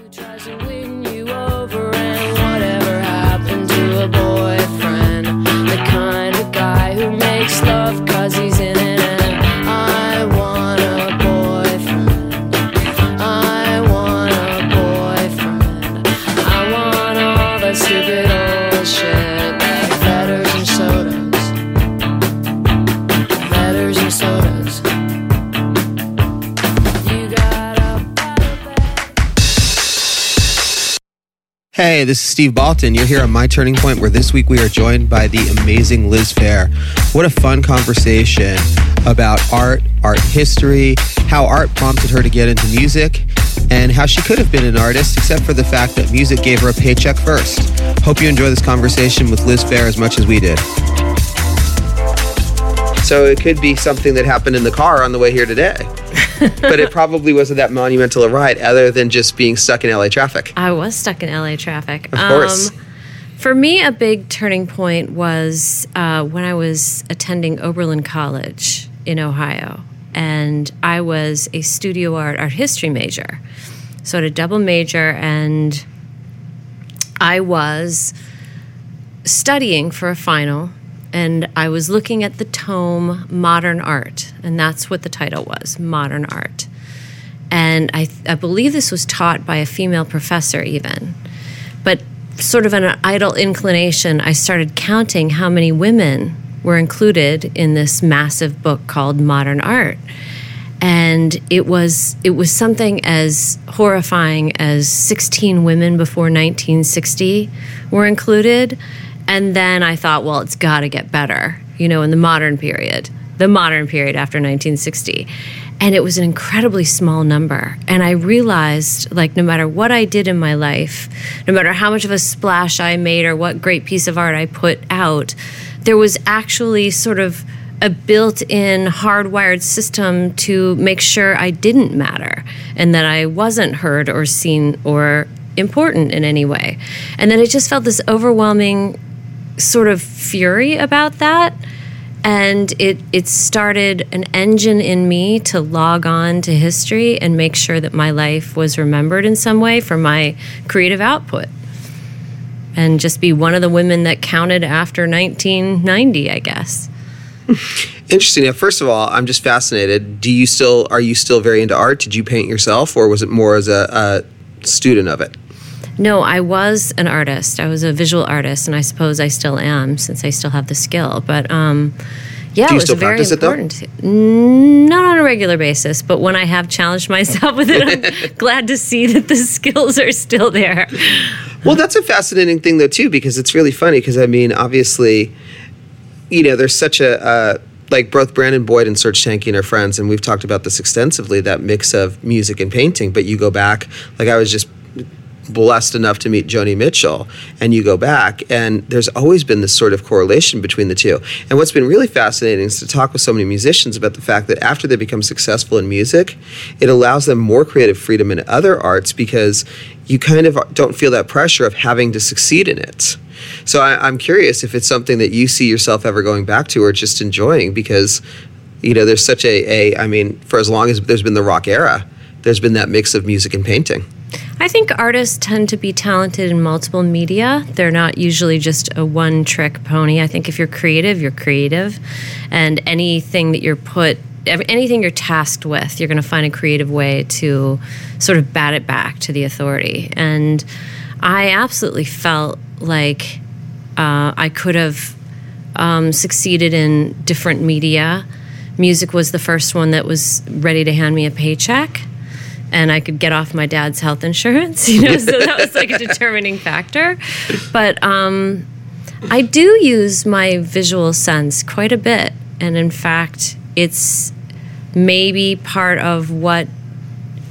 Who tries to win Steve Baltin. You're here on My Turning Point, where this week we are joined by the amazing Liz Phair. What a fun conversation about art, art history, how art prompted her to get into music, and how she could have been an artist, except for the fact that music gave her a paycheck first. Hope you enjoy this conversation with Liz Phair as much as we did. So it could be something that happened in the car on the way here today. but it probably wasn't that monumental a ride, other than just being stuck in LA traffic. I was stuck in LA traffic. Of course. for me, a big turning point was uh, when I was attending Oberlin College in Ohio. And I was a studio art, art history major. So I had a double major, and I was studying for a final. And I was looking at the tome Modern Art, and that's what the title was Modern Art. And I, I believe this was taught by a female professor, even. But sort of an idle inclination, I started counting how many women were included in this massive book called Modern Art. And it was it was something as horrifying as 16 women before 1960 were included. And then I thought, well, it's got to get better, you know, in the modern period, the modern period after 1960 and it was an incredibly small number. And i realized like no matter what i did in my life no matter how much of a splash i made or what great piece of art i put out there was actually sort of a built-in hardwired system to make sure i didn't matter and that i wasn't heard or seen or important in any way. And then it just felt this overwhelming sort of fury about that and it it started an engine in me to log on to history and make sure that my life was remembered in some way for my creative output and just be one of the women that counted after 1990 i guess Interesting. Now, first of all, I'm just fascinated. Do you still are you still very into art? Did you paint yourself, or was it more as a, a student of it? No i was an artist i was a visual artist and i suppose i still am since i still have the skill but um yeah, Do you it was still very practice it, though? important. Mm, Not on a regular basis, but when I have challenged myself with it, I'm glad to see that the skills are still there. Well, that's a fascinating thing, though, too, because it's really funny. Because I mean, obviously, you know, there's such a uh, like both Brandon Boyd and Serj Tankian are friends, and we've talked about this extensively. That mix of music and painting. But you go back, like I was just blessed enough to meet Joni Mitchell, and you go back, and there's always been this sort of correlation between the two. And what's been really fascinating is to talk with so many musicians about the fact that after they become successful in music, it allows them more creative freedom in other arts because you kind of don't feel that pressure of having to succeed in it. So I, I'm curious if it's something that you see yourself ever going back to or just enjoying because, you know, there's such a, a I mean, for as long as there's been the rock era, there's been that mix of music and painting. I think artists tend to be talented in multiple media. They're not usually just a one trick pony. I think if you're creative, you're creative. And anything that you're put, anything you're tasked with, you're going to find a creative way to sort of bat it back to the authority. And I absolutely felt like uh, I could have um, succeeded in different media. Music was the first one that was ready to hand me a paycheck and I could get off my dad's health insurance, you know, so that was like a determining factor. But um, I do use my visual sense quite a bit. And in fact, it's maybe part of what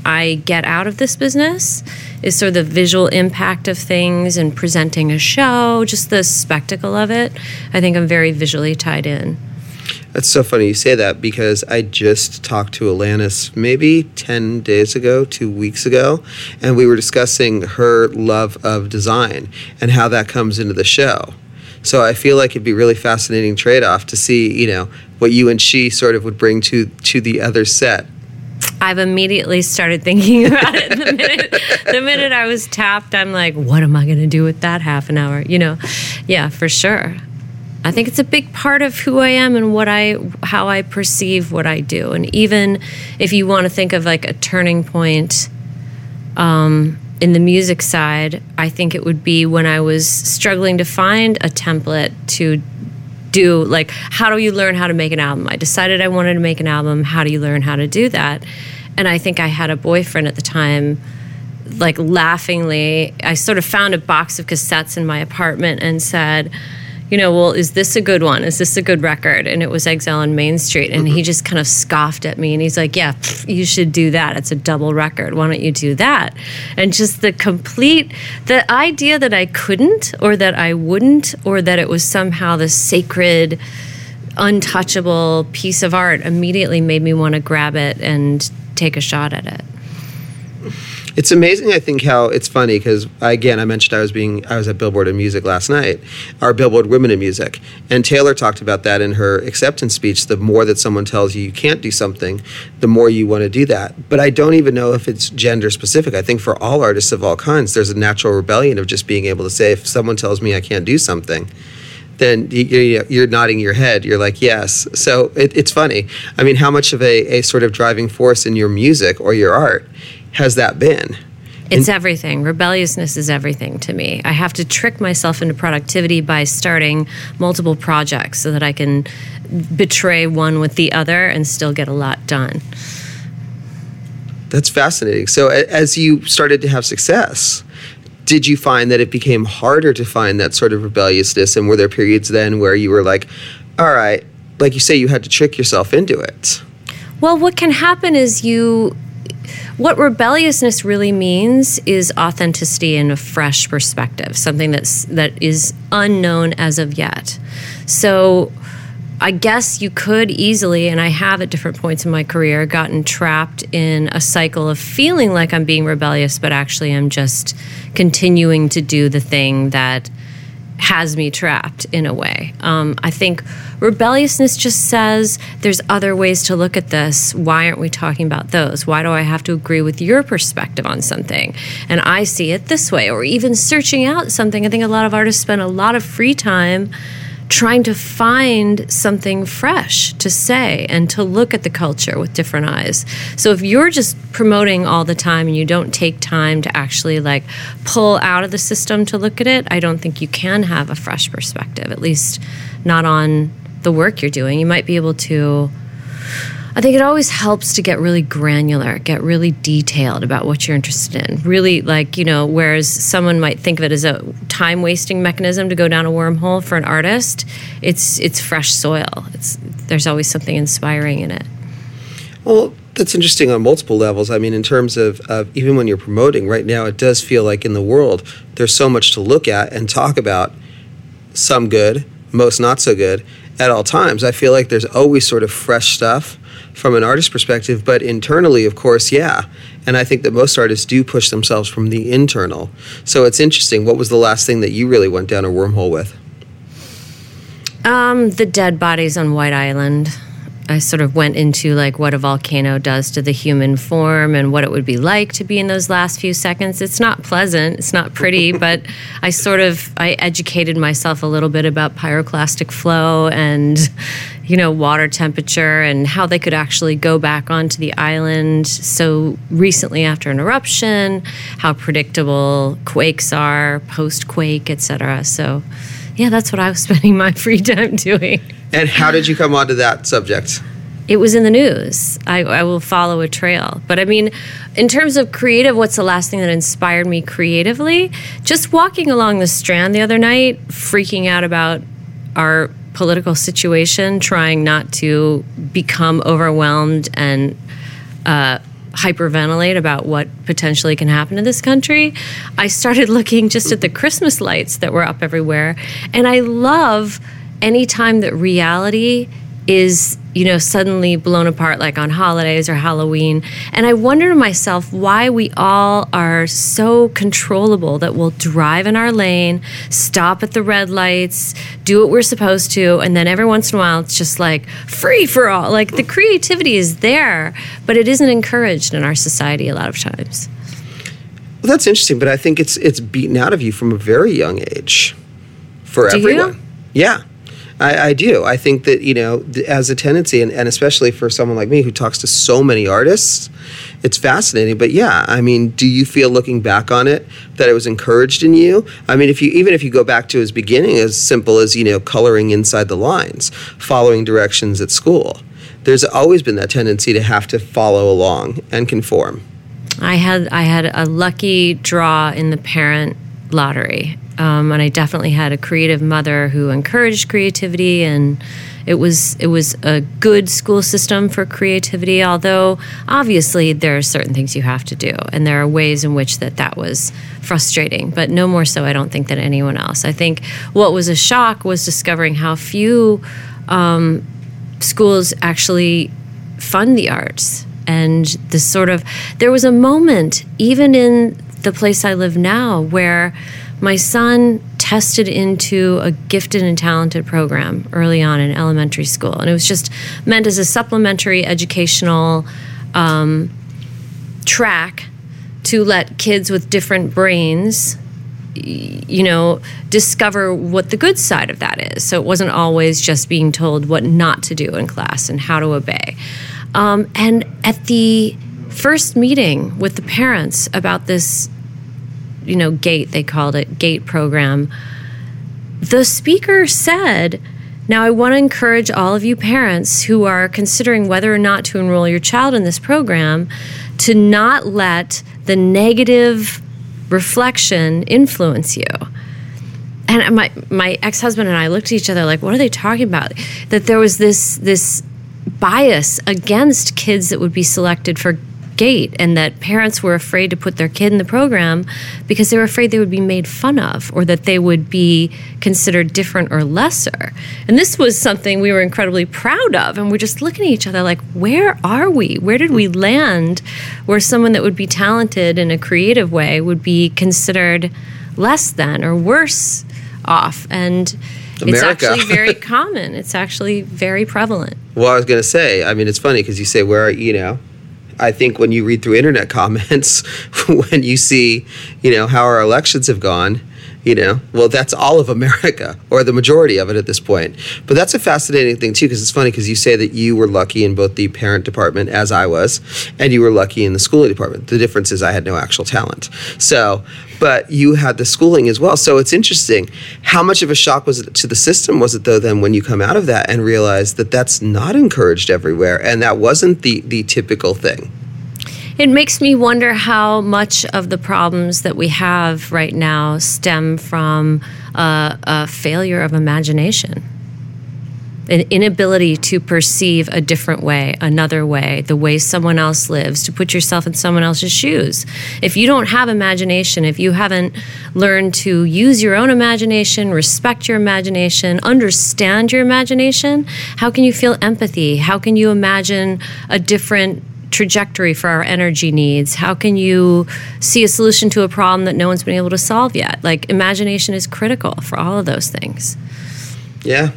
I get out of this business is sort of the visual impact of things and presenting a show, just the spectacle of it. I think I'm very visually tied in. That's so funny you say that because I just talked to Alanis maybe 10 days ago, two weeks ago, and we were discussing her love of design and how that comes into the show. So I feel like it'd be really fascinating trade off to see, you know, what you and she sort of would bring to to the other set. I've immediately started thinking about it. The minute, the minute I was tapped, I'm like, what am I going to do with that half an hour? You know, yeah, for sure. I think it's a big part of who I am and what I, how I perceive what I do. And even if you want to think of like a turning point um, in the music side, I think it would be when I was struggling to find a template to do like how do you learn how to make an album? I decided i wanted to make an album. How do you learn how to do that? And i think i had a boyfriend at the time like laughingly i sort of found a box of cassettes in my apartment and said you know, well, is this a good one? Is this a good record? And it was Exile on Main Street. And he mm-hmm. just kind of scoffed at me and he's like, yeah, pff, you should do that. It's a double record. Why don't you do that? And just the complete, the idea that I couldn't or that I wouldn't or that it was somehow the sacred, untouchable piece of art immediately made me want to grab it and take a shot at it. It's amazing. I think how it's funny because again, I mentioned I was being I was at Billboard in Music last night, our Billboard Women in Music, and Taylor talked about that in her acceptance speech. The more that someone tells you you can't do something, the more you want to do that. But I don't even know if it's gender specific. I think for all artists of all kinds, there's a natural rebellion of just being able to say, if someone tells me I can't do something, then you're nodding your head. You're like, yes. So it, it's funny. I mean, how much of a, a sort of driving force in your music or your art has that been? It's and, everything. Rebelliousness is everything to me. I have to trick myself into productivity by starting multiple projects so that I can betray one with the other and still get a lot done. That's fascinating. So, as you started to have success, did you find that it became harder to find that sort of rebelliousness? And were there periods then where you were like, all right, like you say, you had to trick yourself into it? Well, what can happen is you what rebelliousness really means is authenticity and a fresh perspective, something that's that is unknown as of yet. So I guess you could easily, and I have at different points in my career, gotten trapped in a cycle of feeling like I'm being rebellious, but actually I'm just continuing to do the thing that has me trapped in a way. Um, I think rebelliousness just says there's other ways to look at this. Why aren't we talking about those? Why do I have to agree with your perspective on something? And I see it this way, or even searching out something. I think a lot of artists spend a lot of free time trying to find something fresh to say and to look at the culture with different eyes. So if you're just promoting all the time and you don't take time to actually like pull out of the system to look at it, I don't think you can have a fresh perspective, at least not on the work you're doing. You might be able to I think it always helps to get really granular, get really detailed about what you're interested in. Really, like, you know, whereas someone might think of it as a time wasting mechanism to go down a wormhole for an artist, it's it's fresh soil. It's there's always something inspiring in it. Well, that's interesting on multiple levels. I mean, in terms of, of even when you're promoting right now, it does feel like in the world there's so much to look at and talk about. Some good, most not so good at all times. I feel like there's always sort of fresh stuff from an artist perspective, but internally, of course, yeah. And I think that most artists do push themselves from the internal. So it's interesting. What was the last thing that you really went down a wormhole with? Um, the dead bodies on White Island. I sort of went into like what a volcano does to the human form and what it would be like to be in those last few seconds. It's not pleasant, it's not pretty, but I sort of I educated myself a little bit about pyroclastic flow and you know water temperature and how they could actually go back onto the island so recently after an eruption, how predictable quakes are post quake, etc. So yeah, that's what I was spending my free time doing. And how did you come onto that subject? It was in the news. I, I, will follow a trail. But I mean, in terms of creative, what's the last thing that inspired me creatively? Just walking along the strand the other night, freaking out about our political situation, trying not to become overwhelmed and uh, hyperventilate about what potentially can happen to this country, I started looking just at the Christmas lights that were up everywhere. And I love any time that reality is you know, suddenly blown apart like on holidays or Halloween. And I wonder to myself why we all are so controllable that we'll drive in our lane, stop at the red lights, do what we're supposed to, and then every once in a while it's just like free for all. Like the creativity is there, but it isn't encouraged in our society a lot of times. Well, that's interesting, but I think it's it's beaten out of you from a very young age for Do you? everyone. Yeah. I, I do. I think that, you know, as a tendency, and, and especially for someone like me who talks to so many artists, it's fascinating. But yeah, I mean, do you feel looking back on it that it was encouraged in you? I mean, if you even if you go back to his beginning, as simple as, you know, coloring inside the lines, following directions at school, there's always been that tendency to have to follow along and conform. I had I had a lucky draw in the parent lottery, um, and I definitely had a creative mother who encouraged creativity, and it was it was a good school system for creativity. Although obviously there are certain things you have to do, and there are ways in which that that was frustrating, but no more so I don't think than anyone else. I think what was a shock was discovering how few um, schools actually fund the arts and this sort of there was a moment even in the place I live now where my son tested into a gifted and talented program early on in elementary school and it was just meant as a supplementary educational um, track to let kids with different brains you know discover what the good side of that is. So it wasn't always just being told what not to do in class and how to obey. Um, and at the first meeting with the parents about this you know gate they called it gate program. The speaker said now i want to encourage all of you parents who are considering whether or not to enroll your child in this program to not let the negative reflection influence you. And my my ex-husband and I looked at each other like what are they talking about? That there was this this bias against kids that would be selected for gate and that parents were afraid to put their kid in the program because they were afraid they would be made fun of or that they would be considered different or lesser. And this was something we were incredibly proud of and we're just looking at each other like where are we? Where did we land where someone that would be talented in a creative way would be considered less than or worse off? And it's actually very common. It's actually very prevalent. Well, I was going to say, I mean, it's funny because you say, where, are you know, I think when you read through internet comments, when you see, you know, how our elections have gone, you know, well, that's all of America or the majority of it at this point. But that's a fascinating thing, too, because it's funny because you say that you were lucky in both the parent department, as I was, and you were lucky in the schooling department. The difference is I had no actual talent. So, but you had the schooling as well. So it's interesting. How much of a shock was it to the system, was it, though, then when you come out of that and realize that that's not encouraged everywhere and that wasn't the, the typical thing? It makes me wonder how much of the problems that we have right now stem from uh, a failure of imagination, an inability to perceive a different way, another way, the way someone else lives, to put yourself in someone else's shoes. If you don't have imagination, if you haven't learned to use your own imagination, respect your imagination, understand your imagination, how can you feel empathy? How can you imagine a different trajectory for our energy needs? How can you see a solution to a problem that no one's been able to solve yet? Like, imagination is critical for all of those things. Yeah.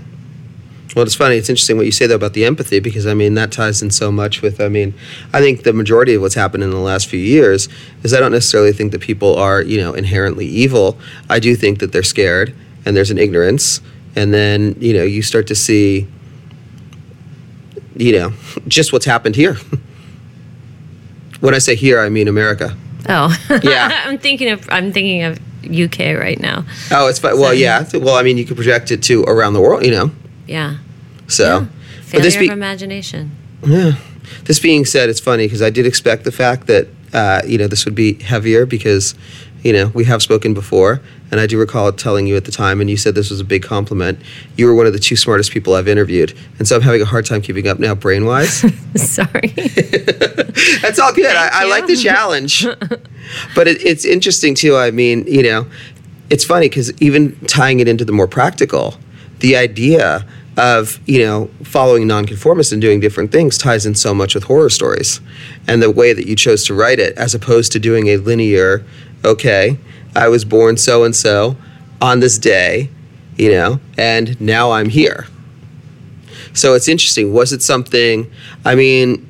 Well, it's funny. It's interesting what you say though about the empathy because I mean that ties in so much with. I mean, I think the majority of what's happened in the last few years is I don't necessarily think that people are you know inherently evil. I do think that they're scared and there's an ignorance, and then you know you start to see, you know, just what's happened here. when I say here, I mean America. Oh, Yeah. I'm thinking of I'm thinking of UK right now. Oh, it's fine. Well, yeah. Well, I mean, you could project it to around the world, you know. Yeah, So, failure this be- of imagination. Yeah. This being said, it's funny because I did expect the fact that uh, you know this would be heavier because you know we have spoken before, and I do recall telling you at the time, and you said this was a big compliment. You were one of the two smartest people I've interviewed, and so I'm having a hard time keeping up now, brain wise. Sorry. That's all good. I, I like the challenge, but it, it's interesting too. I mean, you know, it's funny because even tying it into the more practical, the idea of you know following nonconformists and doing different things ties in so much with horror stories and the way that you chose to write it as opposed to doing a linear okay i was born so and so on this day you know and now i'm here. So it's interesting. Was it something i mean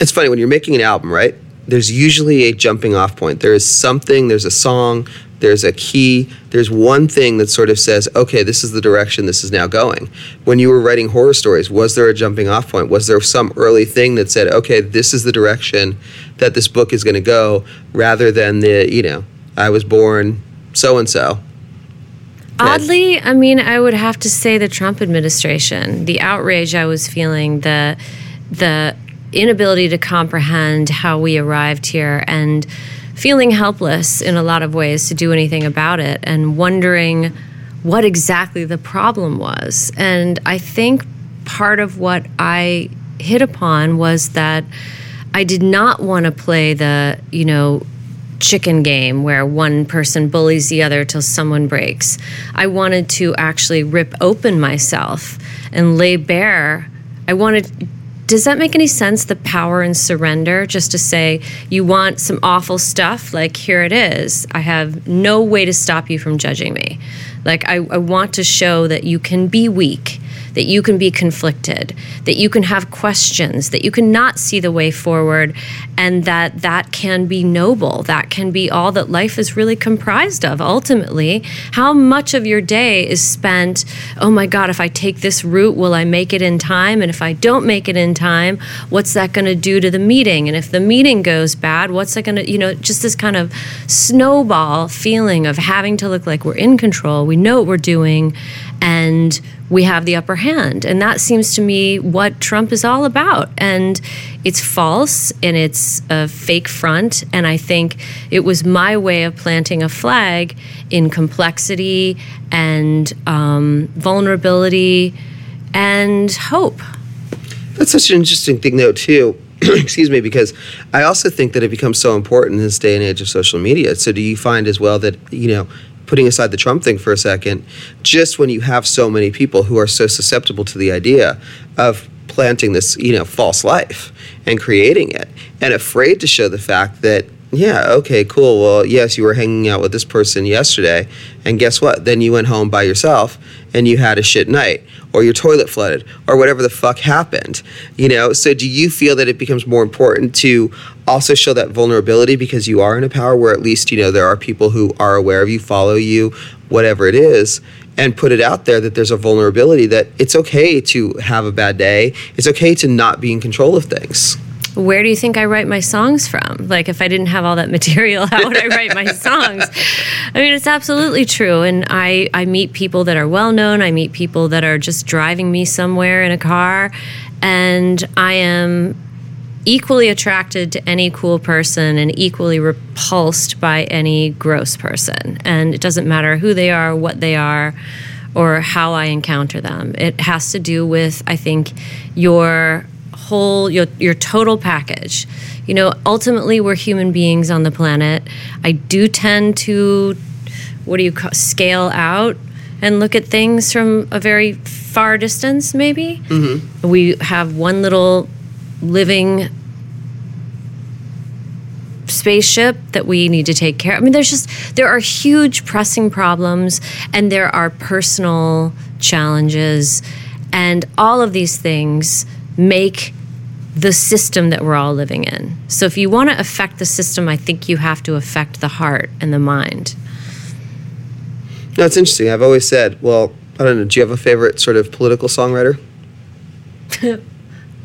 it's funny when you're making an album right there's usually a jumping off point. There is something there's a song there's a key there's one thing that sort of says okay this is the direction this is now going. When you were writing horror stories was there a jumping off point? Was there some early thing that said okay this is the direction that this book is going to go rather than the you know i was born so and so Oddly, I mean, I would have to say the Trump administration, the outrage I was feeling, the the inability to comprehend how we arrived here and feeling helpless in a lot of ways to do anything about it and wondering what exactly the problem was. And I think part of what I hit upon was that I did not want to play the, you know, chicken game where one person bullies the other till someone breaks. I wanted to actually rip open myself and lay bare. I wanted does that make any sense the power and surrender just to say you want some awful stuff like here it is i have no way to stop you from judging me like i, I want to show that you can be weak that you can be conflicted, that you can have questions, that you can not see the way forward, and that that can be noble. That can be all that life is really comprised of ultimately. How much of your day is spent, oh my God, if I take this route, will I make it in time? And if I don't make it in time, what's that going to do to the meeting? And if the meeting goes bad, what's that going to, you know, just this kind of snowball feeling of having to look like we're in control, we know what we're doing, and we have the upper hand. And that seems to me what Trump is all about. And it's false and it's a fake front. And I think it was my way of planting a flag in complexity and um, vulnerability and hope. That's such an interesting thing, though, too. Excuse me, because I also think that it becomes so important in this day and age of social media. So, do you find as well that, you know, putting aside the Trump thing for a second, just when you have so many people who are so susceptible to the idea of planting this, you know, false life and creating it and afraid to show the fact that yeah, okay, cool. Well, yes, you were hanging out with this person yesterday, and guess what? Then you went home by yourself and you had a shit night, or your toilet flooded, or whatever the fuck happened. You know, so do you feel that it becomes more important to also show that vulnerability because you are in a power where at least, you know, there are people who are aware of you, follow you, whatever it is, and put it out there that there's a vulnerability that it's okay to have a bad day, it's okay to not be in control of things where do you think I write my songs from? Like, if I didn't have all that material, how would I write my songs? I mean, it's absolutely true. And I, I meet people that are well known, I meet people that are just driving me somewhere in a car, and I am equally attracted to any cool person and equally repulsed by any gross person. And it doesn't matter who they are, what they are, or how I encounter them. It has to do with, I think, your whole your your total package. You know, ultimately we're human beings on the planet. I do tend to what do you call scale out and look at things from a very far distance maybe. Mm-hmm. We have one little living spaceship that we need to take care of. I mean, there's just, there are huge pressing problems and there are personal challenges. And all of these things make the system that we're all living in. So if you want to affect the system, I think you have to affect the heart and the mind. No, it's interesting. I've always said, well, I don't know, do you have a favorite sort of political songwriter?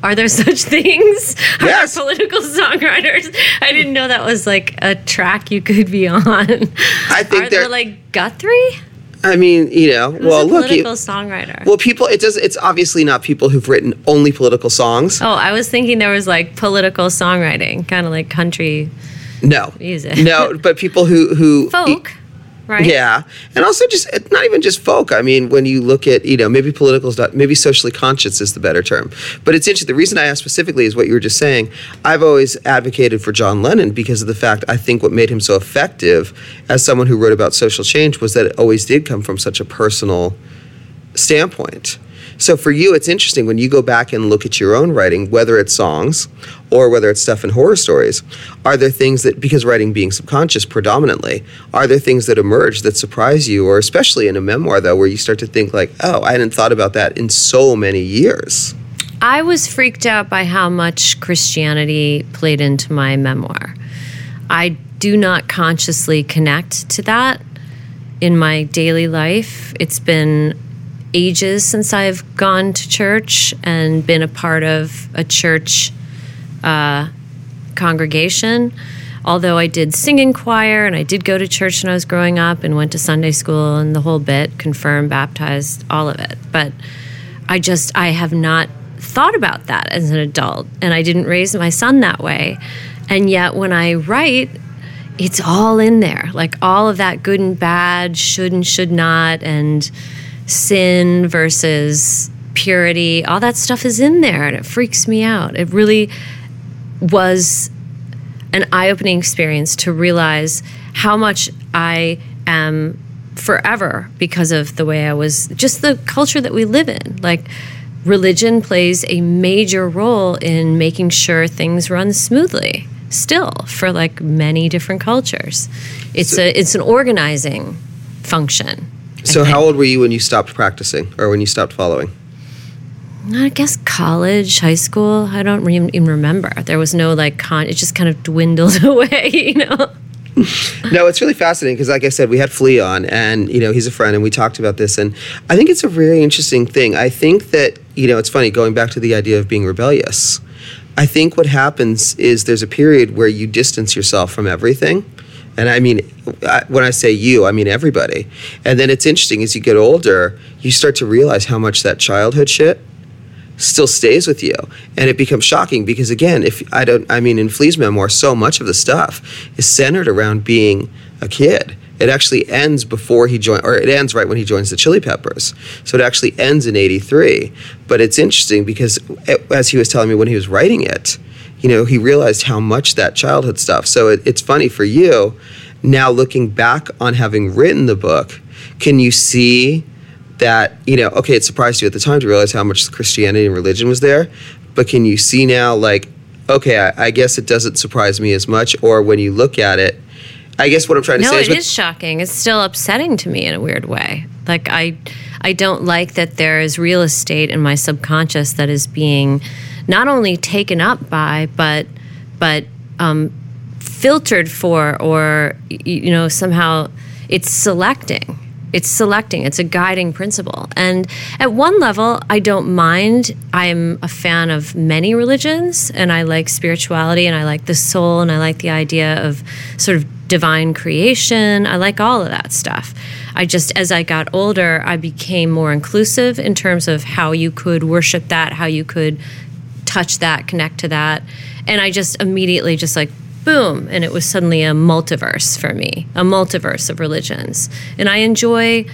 Are there such things? Yes. Are there political songwriters? I didn't know that was like a track you could be on. I think Are there like Guthrie? I mean, you know, Who's well, a look, you, political songwriter? well, people. It does. It's obviously not people who've written only political songs. oh, I was thinking there was like political songwriting, kind of like country No, Music. No, but people who who folk, right? Yeah, and also just not even just folk. I mean, when you look at you know maybe political maybe socially conscious is the better term. But it's interesting. The reason I asked specifically is what you were just saying. I've always advocated for John Lennon because of the fact I think what made him so effective as someone who wrote about social change was that it always did come from such a personal standpoint. So for you, it's interesting when you go back and look at your own writing, whether it's songs or whether it's stuff in horror stories. Are there things that, because writing being subconscious predominantly, are there things that emerge that surprise you, or especially in a memoir though, where you start to think like, oh, I hadn't thought about that in so many years. I was freaked out by how much Christianity played into my memoir. I do not consciously connect to that in my daily life. It's been ages since I've gone to church and been a part of a church uh, congregation. Although I did sing in choir and I did go to church when I was growing up and went to Sunday school and the whole bit, confirmed, baptized, all of it. But I just, I have not thought about that as an adult and I didn't raise my son that way. And yet when I write, it's all in there like all of that good and bad should and should not and sin versus purity all that stuff is in there and it freaks me out it really was an eye-opening experience to realize how much i am forever because of the way i was just the culture that we live in like religion plays a major role in making sure things run smoothly still for like many different cultures. It's So- a it's an organizing function. So how old were you when you stopped practicing or when you stopped following? I guess college, high school. I don't re- even remember. There was no like con. It just kind of dwindled away. You know. No, it's really fascinating because, like I said, we had Flea on, and you know he's a friend, and we talked about this, and I think it's a very interesting thing. I think that you know it's funny going back to the idea of being rebellious. I think what happens is there's a period where you distance yourself from everything, and I mean I- when I say you, I mean everybody. And then it's interesting as you get older, you start to realize how much that childhood shit still stays with you. And it becomes shocking because again if i don't i mean in flea's memoir so much of the stuff is centered around being a kid. It actually ends before he joins, or it ends right when he joins the chili peppers. So it actually ends in 83 but it's interesting because eh, as he was telling me when he was writing it you know he realized how much that childhood stuff so it, it's funny for you now looking back on having written the book can you see that you know okay it surprised you at the time to realize how much christianity and religion was there but can you see now like okay i, I guess it doesn't surprise me as much or when you look at it i guess what i'm trying to No, say it with- is shocking. It's still upsetting to me in a weird way. Like I I don't like that there is real estate in my subconscious that is being not only taken up by but but um, filtered for or you know somehow it's selecting. It's selecting. It's a guiding principle. And at one level i don't mind. I'm a fan of many religions and i like spirituality and i like the soul and i like the idea of sort of divine creation. I like all of that stuff. I just as i got older i became more inclusive in terms of how you could worship that how you could touch that, connect to that. And I just immediately just like boom, and it was suddenly a multiverse for me, a multiverse of religions. And I enjoy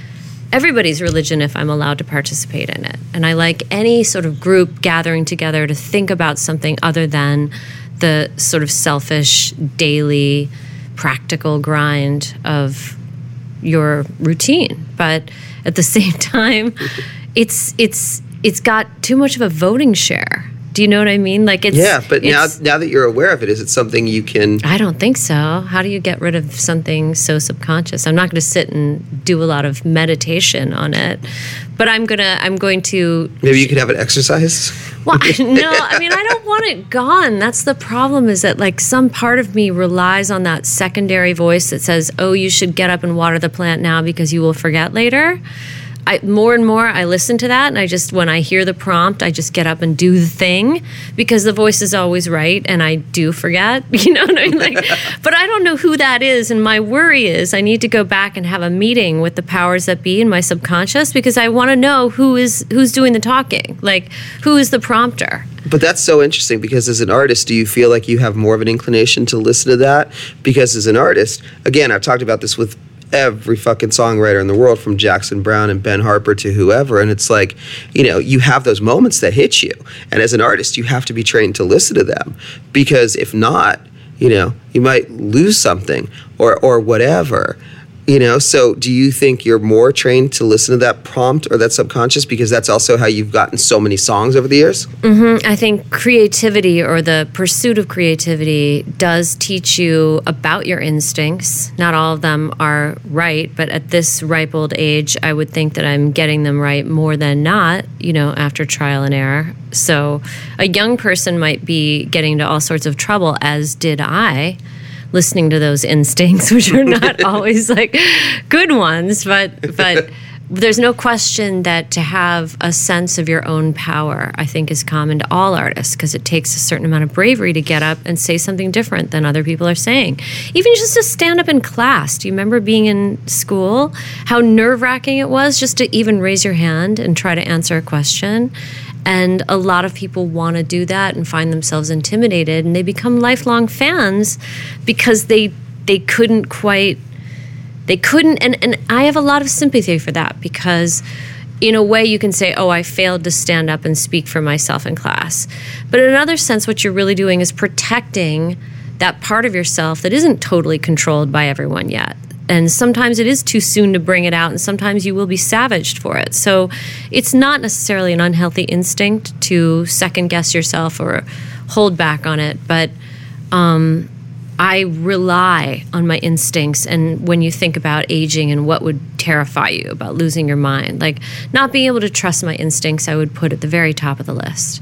everybody's religion if I'm allowed to participate in it. And I like any sort of group gathering together to think about something other than the sort of selfish daily practical grind of your routine but at the same time it's it's it's got too much of a voting share do you know what i mean like it's yeah but now it's- now that you're aware of it is it something you can i don't think so how do you get rid of something so subconscious i'm not going to sit and do a lot of meditation on it but i'm going to i'm going to maybe you could have an exercise. well, no, I mean, I don't want it gone. That's the problem is that, like, some part of me relies on that secondary voice that says, oh, you should get up and water the plant now because you will forget later. I, more and more, I listen to that, and I just, when I hear the prompt, I just get up and do the thing because the voice is always right, and I do forget. You know what I mean? Like, but I don't know who that is, and my worry is I need to go back and have a meeting with the powers that be in my subconscious because I want to know who is who's doing the talking, like who is the prompter. But that's so interesting because as an artist, do you feel like you have more of an inclination to listen to that? Because as an artist, again, I've talked about this with every fucking songwriter in the world from Jackson Browne and Ben Harper to whoever and it's like, you know, you have those moments that hit you. And as an artist, you have to be trained to listen to them because if not, you know, you might lose something or or whatever. You know, so do you think you're more trained to listen to that prompt or that subconscious because that's also how you've gotten so many songs over the years? Mm-hmm. I think creativity or the pursuit of creativity does teach you about your instincts. Not all of them are right, but at this ripe old age, I would think that I'm getting them right more than not, you know, after trial and error. So a young person might be getting into all sorts of trouble, as did I. Listening to those instincts, which are not always like good ones, but but there's no question that to have a sense of your own power, I think, is common to all artists because it takes a certain amount of bravery to get up and say something different than other people are saying. Even just to stand up in class. Do you remember being in school? How nerve wracking it was just to even raise your hand and try to answer a question. And a lot of people want to do that and find themselves intimidated, and they become lifelong fans because they they couldn't quite they couldn't and, and i have a lot of sympathy for that because in a way you can say oh i failed to stand up and speak for myself in class. But in another sense what you're really doing is protecting that part of yourself that isn't totally controlled by everyone yet and sometimes it is too soon to bring it out and sometimes you will be savaged for it so it's not necessarily an unhealthy instinct to second guess yourself or hold back on it but um, I rely on my instincts. And when you think about aging and what would terrify you about losing your mind, like not being able to trust my instincts, I would put at the very top of the list.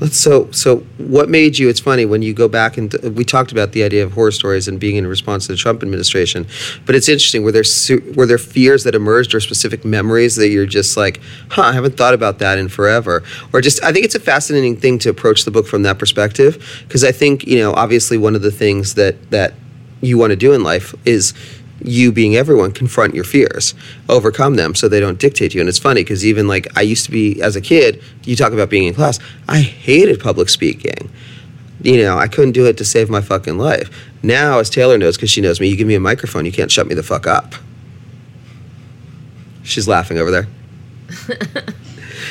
Let's so so. What made you? It's funny when you go back and we talked about the idea of horror stories and being in response to the Trump administration, but it's interesting. Were there were there fears that emerged or specific memories that you're just like, huh, I haven't thought about that in forever, or just I think it's a fascinating thing to approach the book from that perspective because I think you know obviously one of the things that that you want to do in life is you being everyone confront your fears overcome them so they don't dictate you. And it's funny because even like i used to be as a kid you talk about being in class i hated public speaking. You know i couldn't do it to save my fucking life. Now as taylor knows because she knows me you give me a microphone you can't shut me the fuck up. She's laughing over there.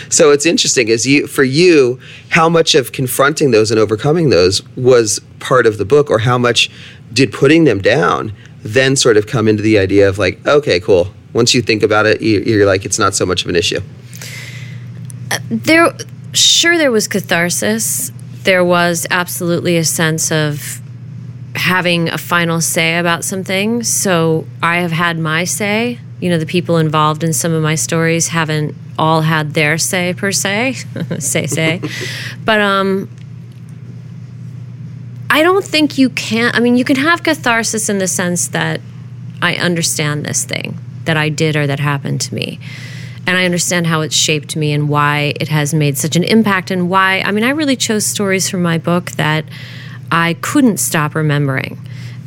So it's interesting is you for you how much of confronting those and overcoming those was part of the book or how much did putting them down then sort of come into the idea of like okay cool once you think about it you- you're like it's not so much of an issue There, sure, there was catharsis. There was absolutely a sense of having a final say about something. So I have had my say. You know, the people involved in some of my stories haven't all had their say per se, say say, but um, I don't think you can. I mean, you can have catharsis in the sense that I understand this thing that I did or that happened to me. And I understand how it's shaped me and why it has made such an impact and why. I mean, I really chose stories from my book that I couldn't stop remembering.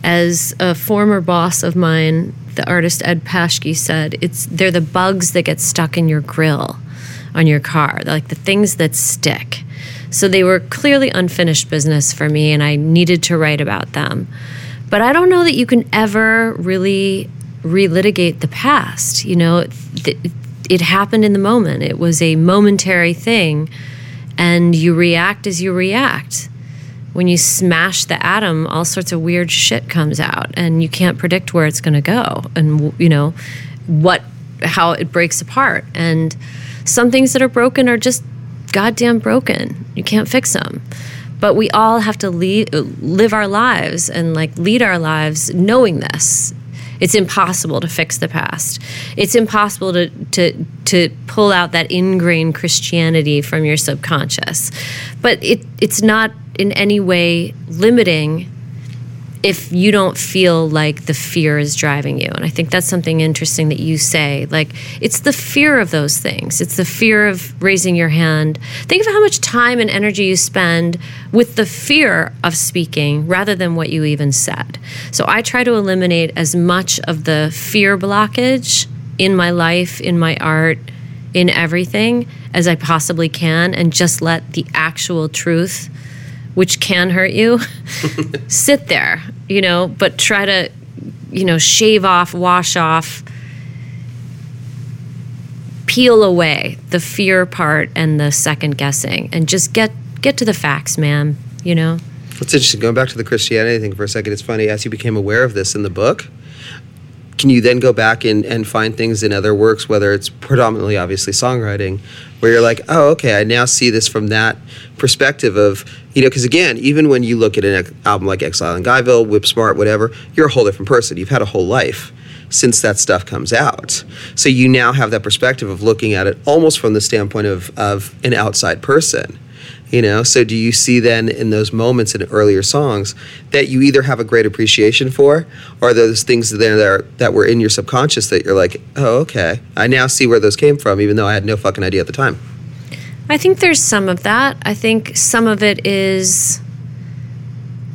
As a former boss of mine, the artist Ed Paschke said, it's they're the bugs that get stuck in your grill on your car, They're like the things that stick. So they were clearly unfinished business for me, and I needed to write about them. But I don't know that you can ever really relitigate the past. You know, it, it happened in the moment, it was a momentary thing, and you react as you react. When you smash the atom, all sorts of weird shit comes out, and you can't predict where it's going to go, and you know what, how it breaks apart. And some things that are broken are just goddamn broken. You can't fix them. But we all have to lead, live our lives and like lead our lives knowing this. It's impossible to fix the past. It's impossible to, to, to pull out that ingrained Christianity from your subconscious. But it, it's not in any way limiting if you don't feel like the fear is driving you. And I think that's something interesting that you say. Like, it's the fear of those things, it's the fear of raising your hand. Think of how much time and energy you spend with the fear of speaking rather than what you even said. So I try to eliminate as much of the fear blockage in my life, in my art, in everything as I possibly can, and just let the actual truth which can hurt you, sit there, you know, but try to, you know, shave off, wash off, peel away the fear part and the second guessing and just get get to the facts, man, you know. It's interesting. Going back to the Christianity thing for a second, it's funny. As you became aware of this in the book, can you then go back and, and find things in other works, whether it's predominantly obviously songwriting, where you're like, oh, okay, I now see this from that perspective of, you know, because again, even when you look at an album like Exile in Guyville, Whip Smart, whatever, you're a whole different person. You've had a whole life since that stuff comes out. So you now have that perspective of looking at it almost from the standpoint of, of an outside person you know so do you see then in those moments in earlier songs that you either have a great appreciation for or those things that are that were in your subconscious that you're like oh okay i now see where those came from even though i had no fucking idea at the time I think there's some of that. I think some of it is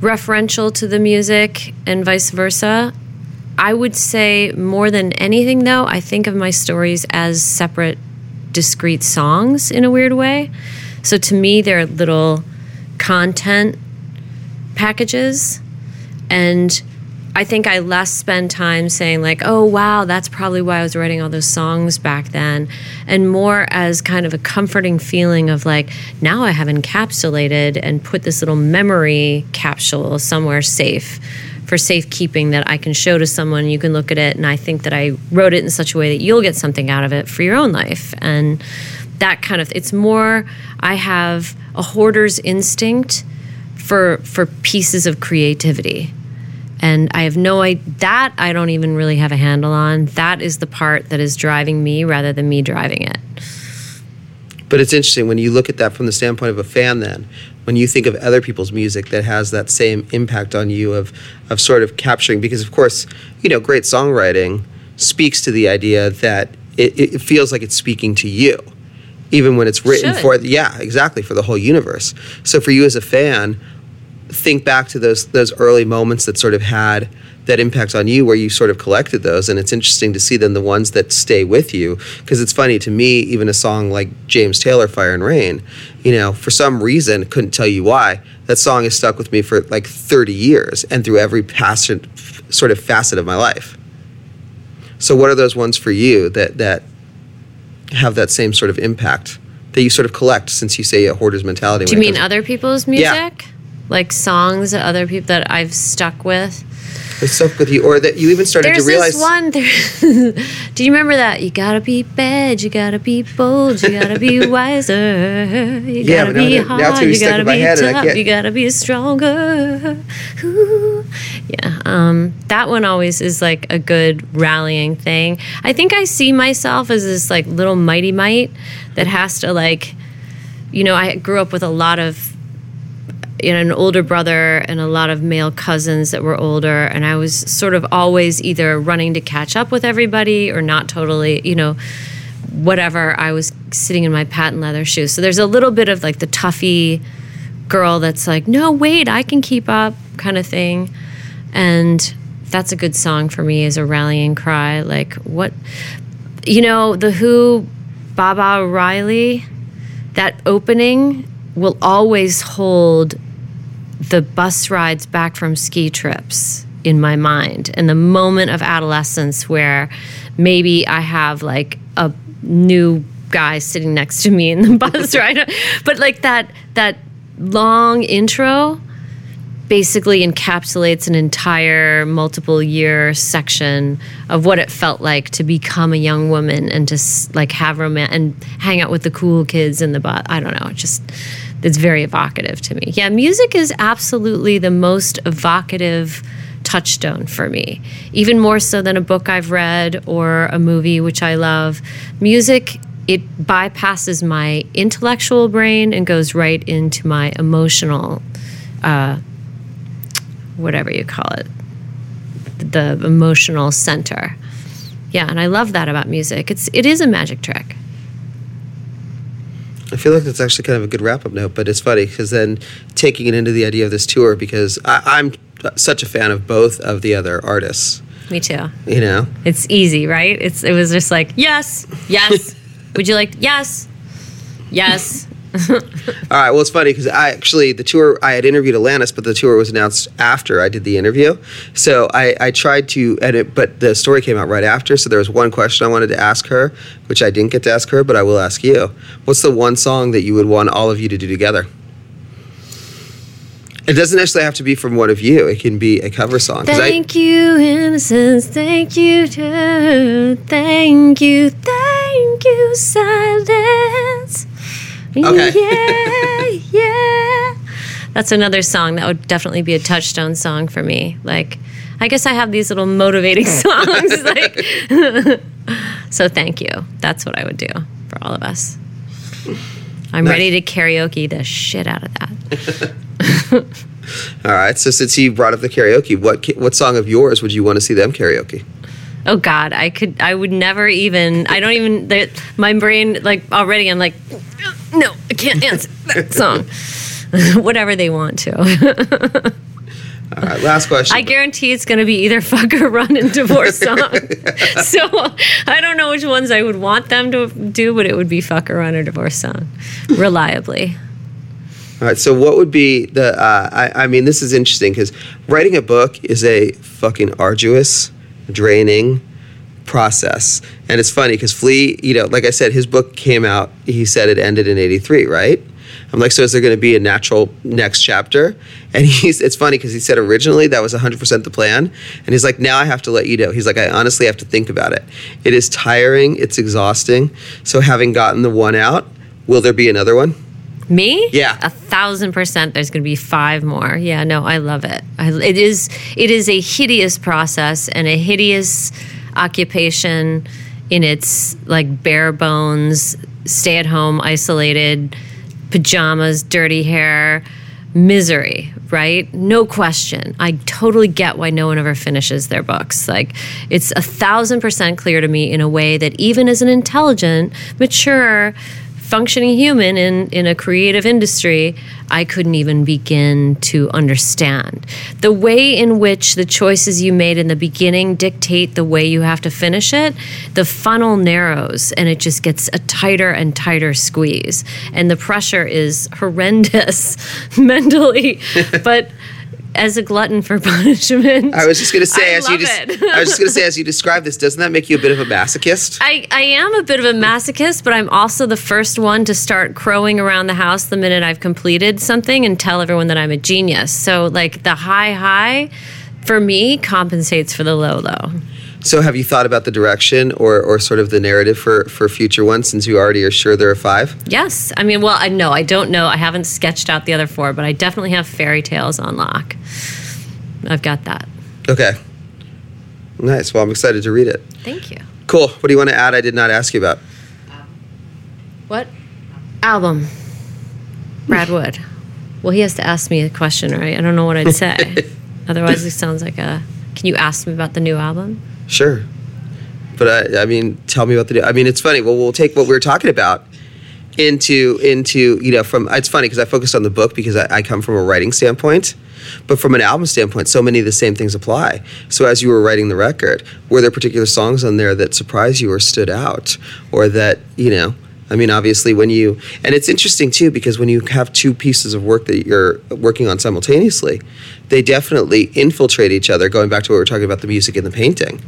referential to the music and vice versa. I would say more than anything, though, I think of my stories as separate, discrete songs in a weird way. So to me, they're little content packages. And I think I less spend time saying, like, oh, wow, that's probably why I was writing all those songs back then. And more as kind of a comforting feeling of, like, now I have encapsulated and put this little memory capsule somewhere safe for safekeeping that I can show to someone. You can look at it, and I think that I wrote it in such a way that you'll get something out of it for your own life. And that kind of, it's more, I have a hoarder's instinct for for pieces of creativity and I have no idea that I don't even really have a handle on. That is the part that is driving me rather than me driving it. But it's interesting when you look at that from the standpoint of a fan. Then, when you think of other people's music that has that same impact on you of of sort of capturing, because of course, you know, great songwriting speaks to the idea that it, it feels like it's speaking to you even when it's written Should. for yeah exactly for the whole universe. So for you as a fan think back to those those early moments that sort of had that impact on you where you sort of collected those and it's interesting to see then the ones that stay with you. Because it's funny to me even a song like James Taylor Fire and Rain you know for some reason couldn't tell you why that song has stuck with me for like 30 years and through every passion sort of facet of my life. So what are those ones for you that that have that same sort of impact that you sort of collect since you say a hoarder's mentality Do you mean other people's music? Like songs that other people that I've stuck with? It's stuff with you, or that you even started There's to realize. this one. There, do you remember that? You gotta be bad. You gotta be bold. You gotta be wiser. You Yeah, gotta be that- now hard. You gotta be head and I tough. You gotta be stronger. Ooh. Yeah, um, that one always is like a good rallying thing. I think I see myself as this like little mighty mite that has to like, you know, I grew up with a lot of you know, an older brother and a lot of male cousins that were older, and I was sort of always either running to catch up with everybody or not totally, you know, whatever. I was sitting in my patent leather shoes. So there's a little bit of like the toughy girl that's like, no, wait, I can keep up kind of thing. And that's a good song for me as a rallying cry. Like, what, you know, The Who, Baba O'Riley, that opening will always hold the bus rides back from ski trips in my mind and the moment of adolescence where maybe I have like a new guy sitting next to me in the bus ride but like that that long intro basically encapsulates an entire multiple year section of what it felt like to become a young woman and to like have romance and hang out with the cool kids in the bus. I don't know. It just it's very evocative to me. Yeah, music is absolutely the most evocative touchstone for me, even more so than a book I've read or a movie which I love. Music it bypasses my intellectual brain and goes right into my emotional uh, whatever you call it, the emotional center. Yeah, and I love that about music. It's it is a magic trick. I feel like that's actually kind of a good wrap up note, but it's funny because then taking it into the idea of this tour because I, I'm such a fan of both of the other artists. Me too. You know, It's easy, right? It's it was just like yes, yes. Would you like yes, yes? All right. Well, it's funny because I actually the tour I had interviewed Alanis, but the tour was announced after I did the interview. So I, I tried to edit, but the story came out right after. So there was one question I wanted to ask her, which I didn't get to ask her, but I will ask you. What's the one song that you would want all of you to do together? It doesn't necessarily have to be from one of you. It can be a cover song. 'Cause I- Thank you, innocence. Thank you, truth. Thank you, thank you, silence. Okay. Yeah, yeah. That's another song that would definitely be a touchstone song for me. Like, I guess I have these little motivating songs. like, so thank you. That's what I would do for all of us. I'm Nice. ready to karaoke the shit out of that. All right. So since you brought up the karaoke, what what song of yours would you want to see them karaoke? Oh God, I could, I would never even. I don't even. My brain, like already, I'm like, no, I can't answer that song. Whatever they want to. All right. Last question. I guarantee it's going to be either fuck or run and divorce song. so I don't know which ones I would want them to do, but it would be fuck or run or divorce song, reliably. All right. So, what would be the? Uh, I, I mean, this is interesting because writing a book is a fucking arduous, draining process, and it's funny because Flea, you know, like I said, his book came out. He said it ended in '83, right? I'm like, so is there going to be a natural next chapter? And he's, it's funny because he said originally that was 100% the plan. And he's like, now I have to let you know. He's like, I honestly have to think about it. It is tiring, it's exhausting. So, having gotten the one out, will there be another one? Me? Yeah. a thousand percent. There's going to be five more. Yeah, no, I love it. I, it is. It is a hideous process and a hideous occupation in its like bare bones, stay at home, isolated, pajamas, dirty hair, misery. Right? No question. I totally get why no one ever finishes their books. Like, it's a thousand percent clear to me in a way that even as an intelligent, mature, functioning human in, in a creative industry, I couldn't even begin to understand. The way in which the choices you made in the beginning dictate the way you have to finish it, the funnel narrows and it just gets a tighter and tighter squeeze. And the pressure is horrendous mentally. but as a glutton for punishment, I was just going to say, I as you just. I was just going to say, as you describe this, doesn't that make you a bit of a masochist? I, I am a bit of a masochist, but I'm also the first one to start crowing around the house the minute I've completed something and tell everyone that I'm a genius. So, like, the high high for me compensates for the low low. So, have you thought about the direction or, or sort of the narrative for, for future ones since you already are sure there are five? Yes. I mean, well, I know, I don't know. I haven't sketched out the other four, but I definitely have fairy tales on lock. I've got that. Okay. Nice. Well, I'm excited to read it. Thank you. Cool. What do you want to add I did not ask you about? What? Album. Brad Wood. Well, he has to ask me a question, right? I don't know what I'd say. Otherwise, it sounds like a. Can you ask me about the new album? Sure. But I, I mean, tell me about the. I mean, it's funny. Well, we'll take what we were talking about into into you know from. It's funny because I focused on the book because I, I come from a writing standpoint, but from an album standpoint, so many of the same things apply. So as you were writing the record, were there particular songs on there that surprised you or stood out, or that you know? I mean, obviously, when you and it's interesting too because when you have two pieces of work that you're working on simultaneously, they definitely infiltrate each other. Going back to what we were talking about the music and the painting.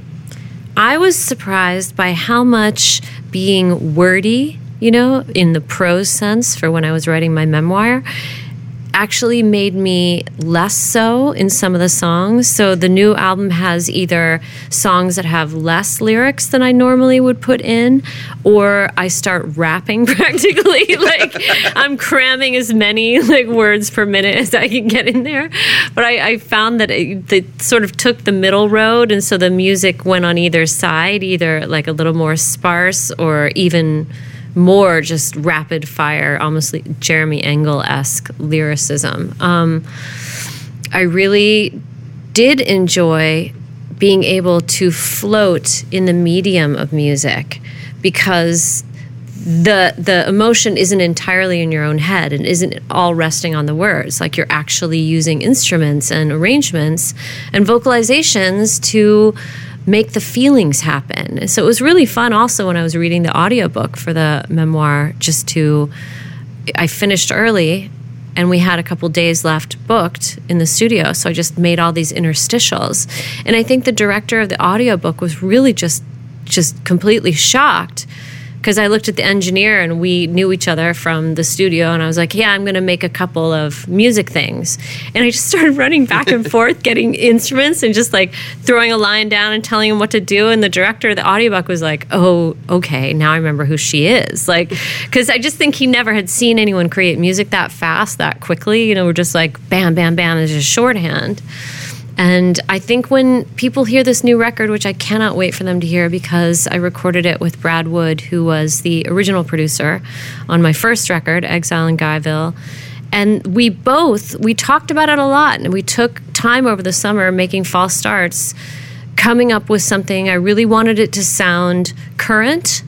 I was surprised by how much being wordy, you know, in the prose sense for when I was writing my memoir, actually made me less so in some of the songs. So the new album has either songs that have less lyrics than I normally would put in, or I start rapping practically. like I'm cramming as many like words per minute as I can get in there. But I, I found that it, that sort of took the middle road, and so the music went on either side, either like a little more sparse or even more just rapid fire, almost like Jeremy Engel esque lyricism. Um, I really did enjoy being able to float in the medium of music because the the emotion isn't entirely in your own head and isn't all resting on the words like you're actually using instruments and arrangements and vocalizations to make the feelings happen. So it was really fun also when i was reading the audiobook for the memoir just to i finished early and we had a couple days left booked in the studio. So i just made all these interstitials. And i think the director of the audiobook was really just just completely shocked because I looked at the engineer and we knew each other from the studio, and I was like, "Yeah, I'm going to make a couple of music things," and I just started running back and forth, getting instruments and just like throwing a line down and telling him what to do. And the director of the audiobook was like, "Oh, okay, now I remember who she is." Like, because I just think he never had seen anyone create music that fast, that quickly. You know, we're just like bam, bam, bam, is just shorthand. And I think when people hear this new record, which I cannot wait for them to hear because I recorded it with Brad Wood, who was the original producer on my first record, Exile in Guyville. And we both, we talked about it a lot and we took time over the summer making false starts, coming up with something. I really wanted it to sound current,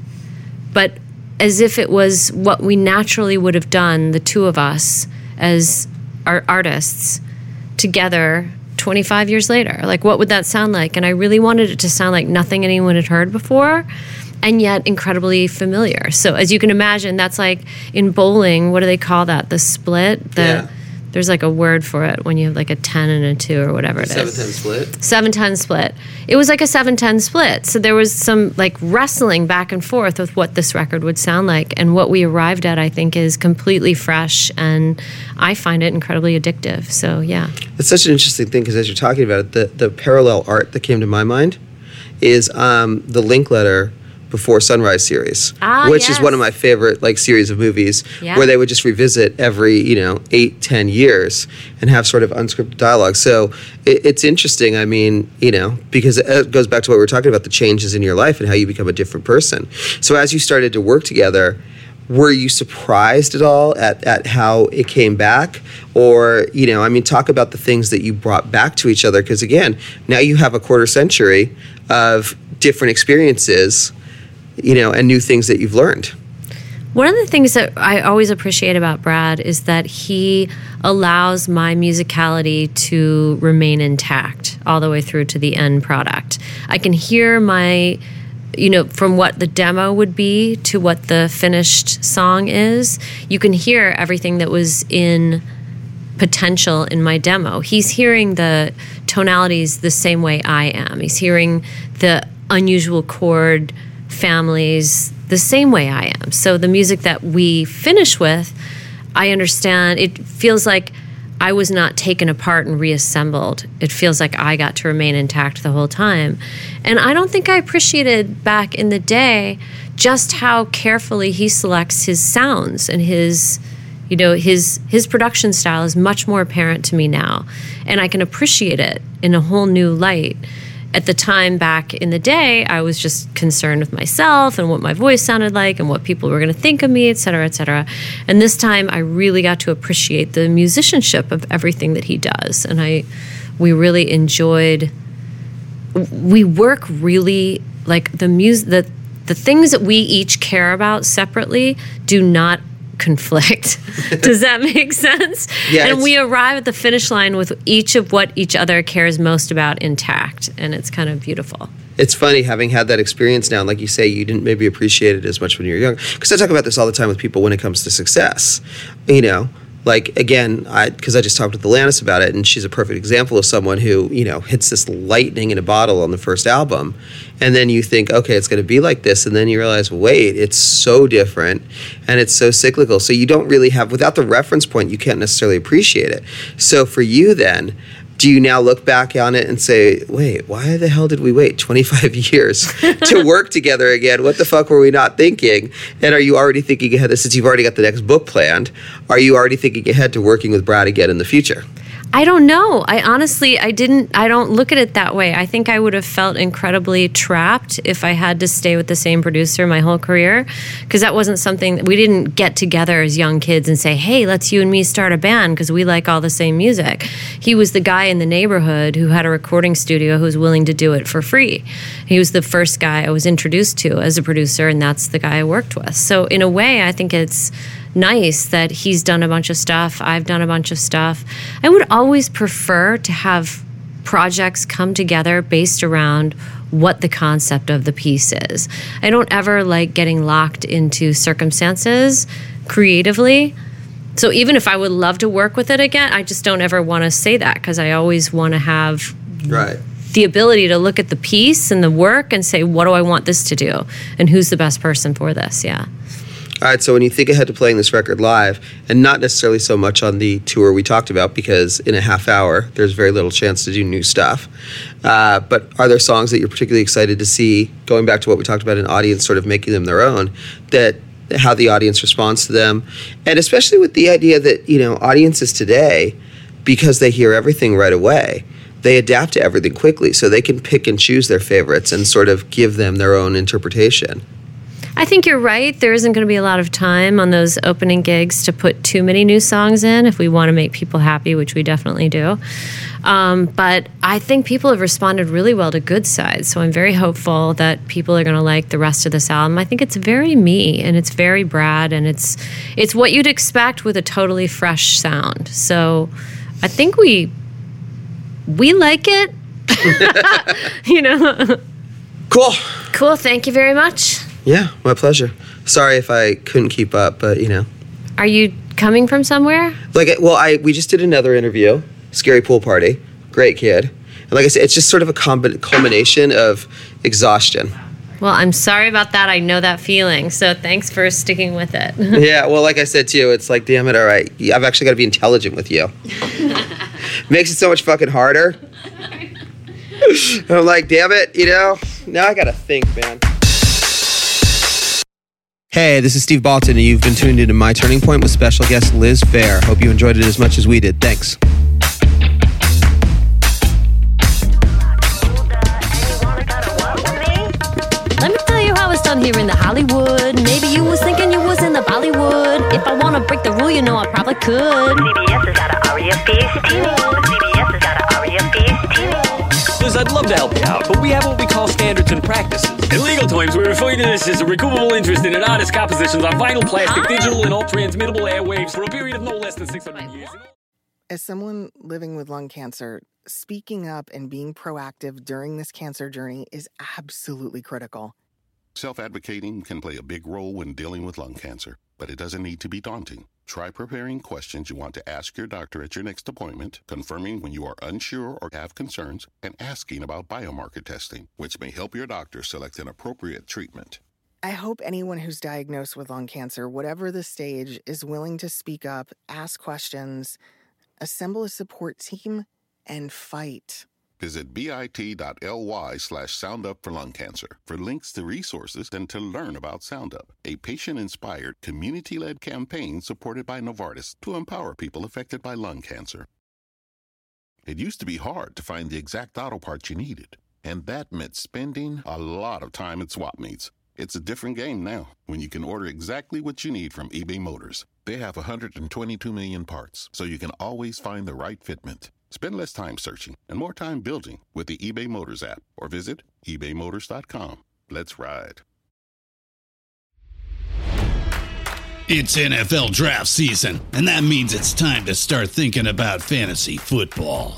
but as if it was what we naturally would have done, the two of us as our artists together 25 years later? Like, what would that sound like? And I really wanted it to sound like nothing anyone had heard before and yet incredibly familiar. So, as you can imagine, that's like in bowling, what do they call that? The split? The, Yeah. There's like a word for it when you have like a 10 and a 2 or whatever it is. Seven ten split. 710 split. It was like a 710 split. So there was some like wrestling back and forth with what this record would sound like. And what we arrived at, I think, is completely fresh. And I find it incredibly addictive. So, yeah. It's such an interesting thing because as you're talking about it, the, the parallel art that came to my mind is um, the Linklater Before Sunrise series, Ah, which is one of my favorite like series of movies Yeah. where they would just revisit every you know eight ten years and have sort of unscripted dialogue. So it, it's interesting. I mean, you know, because it goes back to what we were talking about the changes in your life and how you become a different person. So as you started to work together were you surprised at all at, at how it came back or you know i mean talk about the things that you brought back to each other because again now you have a quarter century of different experiences you know and new things that you've learned One of the things that I always appreciate about Brad is that he allows my musicality to remain intact all the way through to the end product. I can hear my, you know, from what the demo would be to what the finished song is, you can hear everything that was in potential in my demo. He's hearing the tonalities the same way I am. He's hearing the unusual chord families the same way I am. So the music that we finish with, I understand it feels like I was not taken apart and reassembled. It feels like I got to remain intact the whole time. And I don't think I appreciated back in the day just how carefully he selects his sounds and his you know his his production style is much more apparent to me now and i can appreciate it in a whole new light at the time back in the day i was just concerned with myself and what my voice sounded like and what people were going to think of me et cetera et cetera. And this time i really got to appreciate the musicianship of everything that he does. And i we really enjoyed we work really like the music the the things that we each care about separately do not conflict. Does that make sense? Yeah, And we arrive at the finish line with each of what each other cares most about intact, and it's kind of beautiful. it's funny having had that experience now and like you say you didn't maybe appreciate it as much when you were young because i talk about this all the time with people when it comes to success you know like again i because i just talked with Alanis about it and she's a perfect example of someone who you know hits this lightning in a bottle on the first album. And then you think okay it's going to be like this and then you realize wait it's so different and it's so cyclical. So you don't really have without the reference point you can't necessarily appreciate it. So for you then do you now look back on it and say, wait, why the hell did we wait 25 years to work together again? What the fuck were we not thinking? And are you already thinking ahead, since you've already got the next book planned, are you already thinking ahead to working with Brad again in the future? I don't know. I honestly, I didn't, I don't look at it that way. I think I would have felt incredibly trapped if I had to stay with the same producer my whole career. Because that wasn't something, we didn't get together as young kids and say, hey, let's you and me start a band because we like all the same music. He was the guy in the neighborhood who had a recording studio who was willing to do it for free. He was the first guy I was introduced to as a producer, and that's the guy I worked with. So, in a way, I think it's, nice that he's done a bunch of stuff. I've done a bunch of stuff. I would always prefer to have projects come together based around what the concept of the piece is. I don't ever like getting locked into circumstances creatively. So even if I would love to work with it again, I just don't ever want to say that because I always want to have Right. the ability to look at the piece and the work and say, what do I want this to do? And who's the best person for this? Yeah. All right, so when you think ahead to playing this record live, and not necessarily so much on the tour we talked about, because in a half hour there's very little chance to do new stuff. Uh, but are there songs that you're particularly excited to see, going back to what we talked about in audience, sort of making them their own, that how the audience responds to them, and especially with the idea that you know audiences today, because they hear everything right away, they adapt to everything quickly, so they can pick and choose their favorites and sort of give them their own interpretation. I think you're right. There isn't going to be a lot of time on those opening gigs to put too many new songs in if we want to make people happy, which we definitely do. Um, but I think people have responded really well to Good Side, so I'm very hopeful that people are going to like the rest of this album. I think it's very me and it's very Brad and it's it's what you'd expect with a totally fresh sound. So I think we we like it. you know. Cool. Cool. Thank you very much. Yeah, my pleasure. Sorry if I couldn't keep up, but you know. Are you coming from somewhere? Like, well, I we just did another interview, Scary Pool Party, great kid, and like I said, it's just sort of a combi- culmination of exhaustion. Well, I'm sorry about that. I know that feeling. So thanks for sticking with it. yeah, well, like I said to you, it's like, damn it, all right, I've actually got to be intelligent with you. Makes it so much fucking harder. I'm like, damn it, you know. Now I gotta think, man. Hey, this is Steve Baltin, and you've been tuned into My Turning Point with special guest Liz Phair. Hope you enjoyed it as much as we did. Thanks. Let me tell you how it's done here in the Hollywood. Maybe you was thinking you was in the Bollywood. If I wanna break the rule, you know I probably could. CBS has got an Aria-based team. I'd love to help you out, but we have what we call standards and practices. In legal terms, we refer to this as a recoupable interest in an artist's compositions on vinyl, plastic, digital, and all transmittable airwaves for a period of no less than 600 years. As someone living with lung cancer, speaking up and being proactive during this cancer journey is absolutely critical. Self advocating can play a big role when dealing with lung cancer, but it doesn't need to be daunting. Try preparing questions you want to ask your doctor at your next appointment, confirming when you are unsure or have concerns, and asking about biomarker testing, which may help your doctor select an appropriate treatment. I hope anyone who's diagnosed with lung cancer, whatever the stage, is willing to speak up, ask questions, assemble a support team, and fight. Visit bit.ly slash soundup for lung cancer for links to resources and to learn about SoundUp, a patient inspired, community led campaign supported by Novartis to empower people affected by lung cancer. It used to be hard to find the exact auto parts you needed, and that meant spending a lot of time at swap meets. It's a different game now when you can order exactly what you need from eBay Motors. They have 122 million parts, so you can always find the right fitment. Spend less time searching and more time building with the eBay Motors app or visit ebaymotors.com. Let's ride. It's NFL draft season, and that means it's time to start thinking about fantasy football.